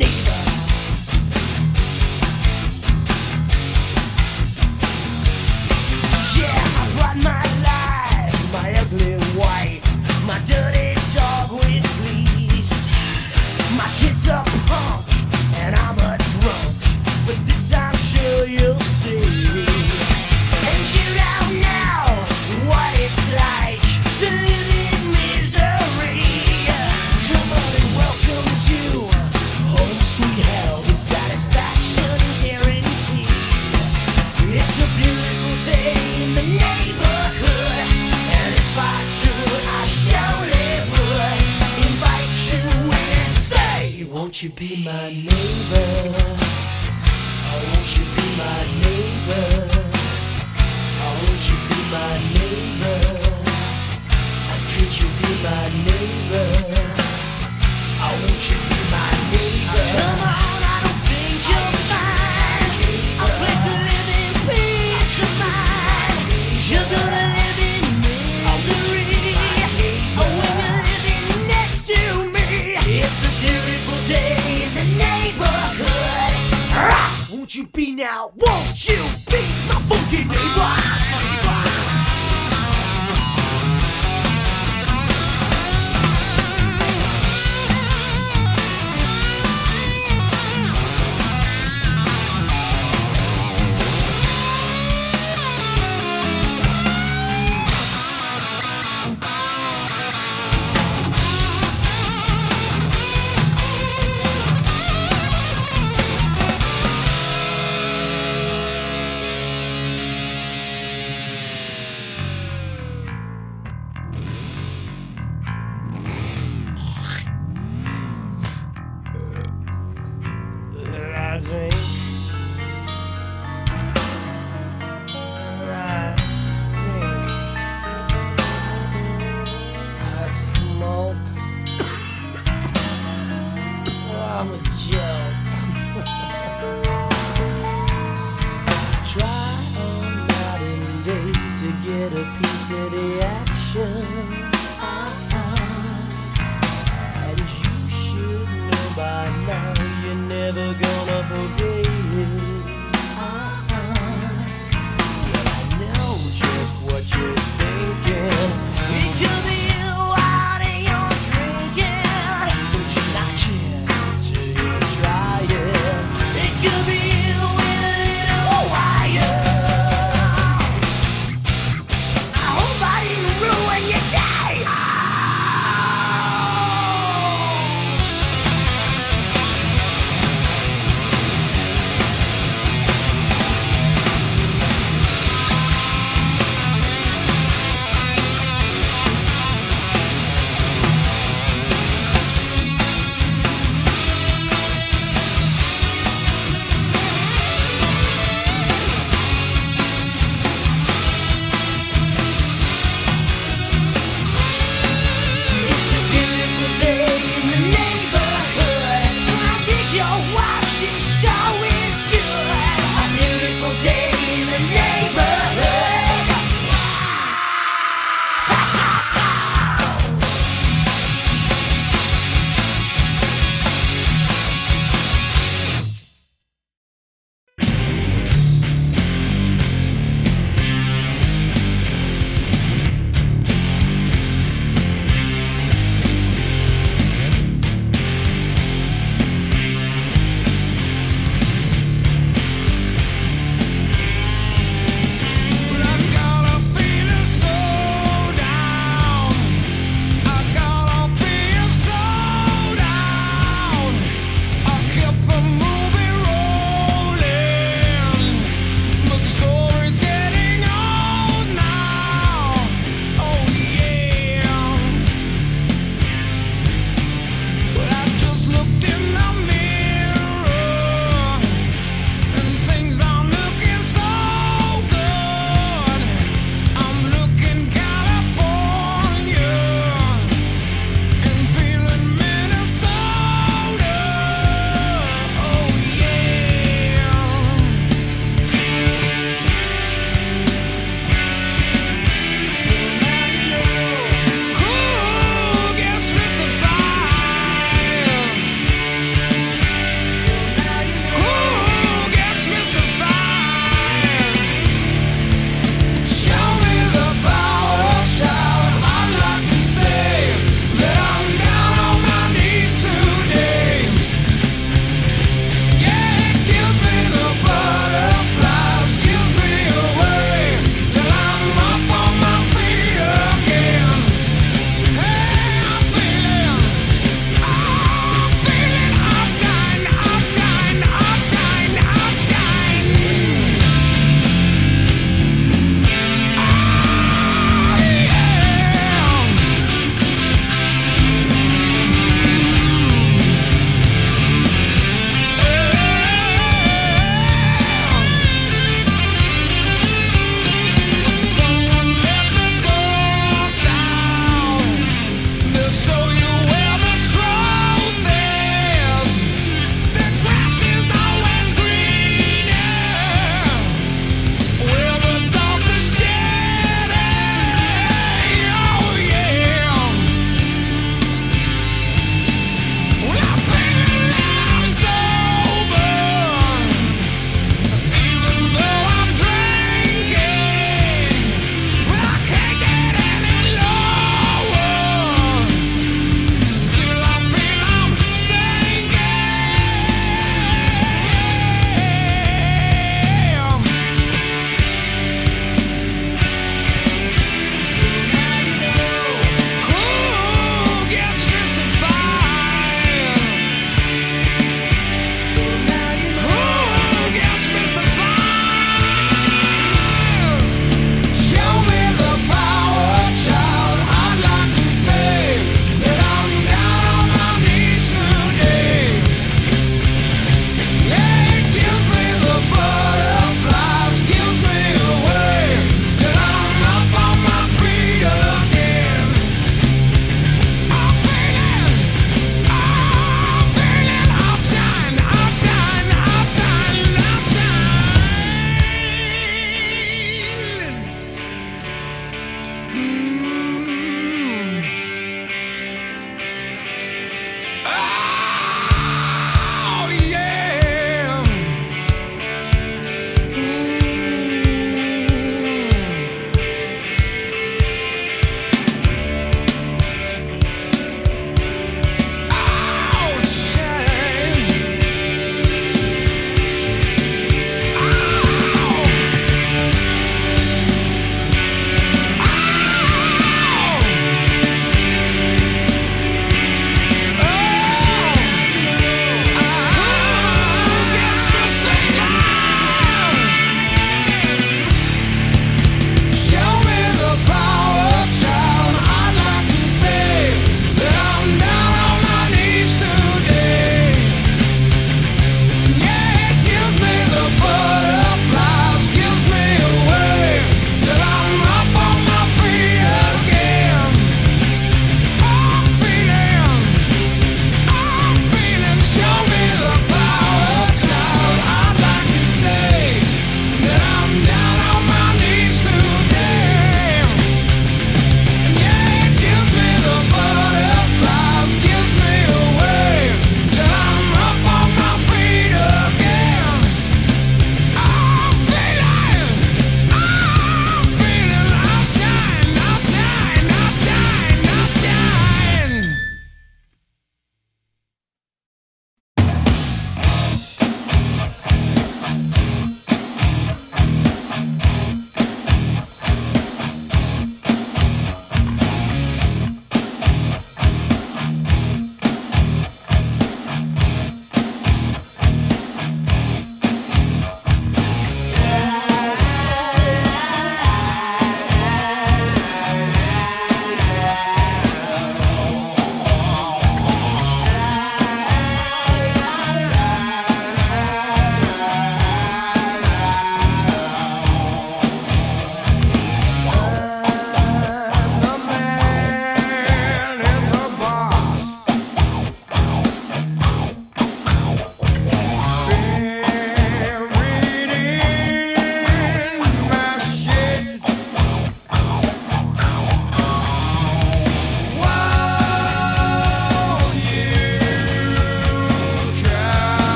nature. Yeah, I brought my life, my ugly white, my dirty dog with fleas. My kid's a punk, and I'm a drunk, but this I'm sure you'll see. be my neighbor? Oh, won't you be my neighbor? Oh, won't you be my neighbor? I could you be my neighbor? Oh, won't you be my neighbor? Won't you be now? Won't you be my fucking neighbor?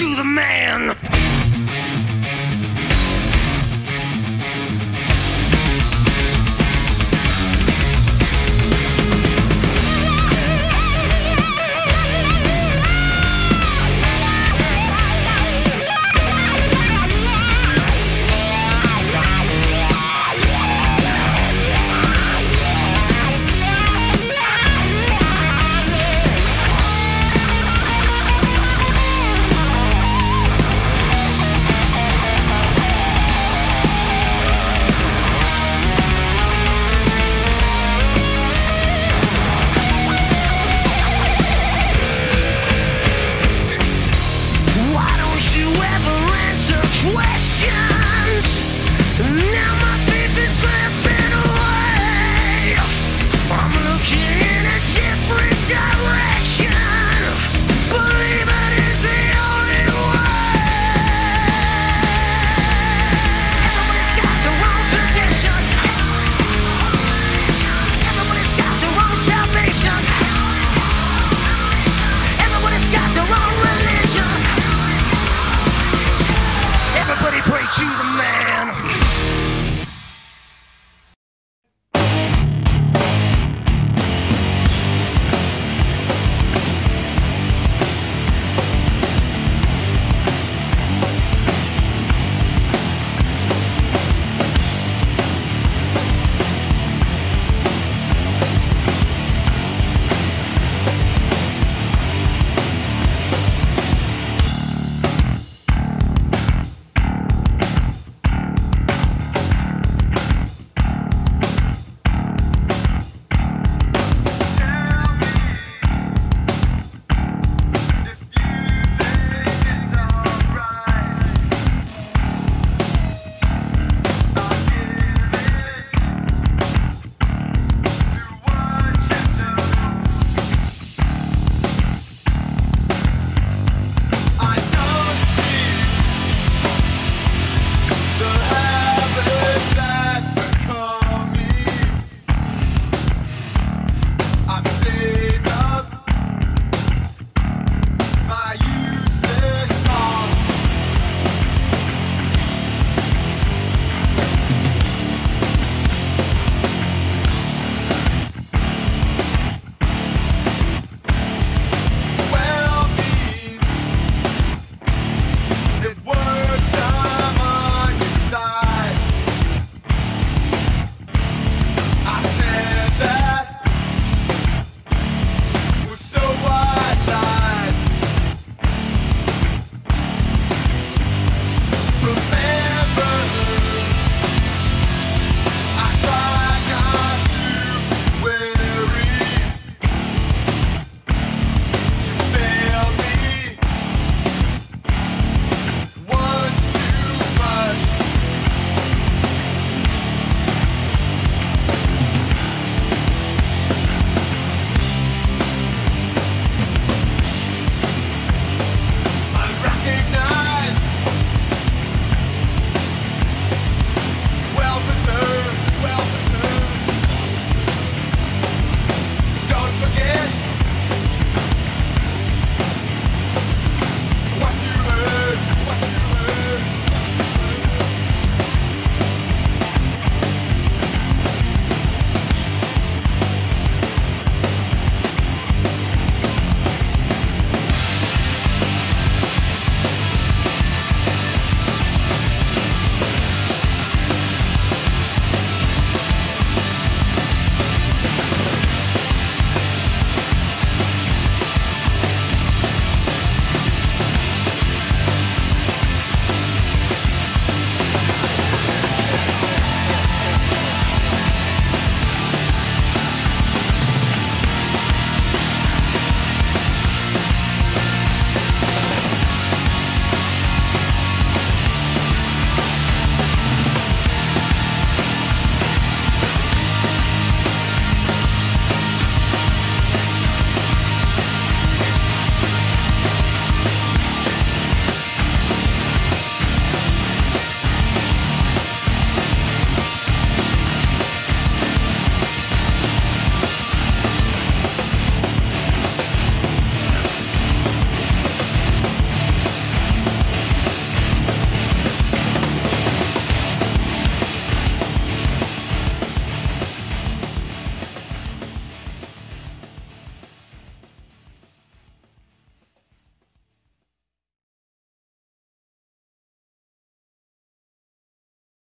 To the man.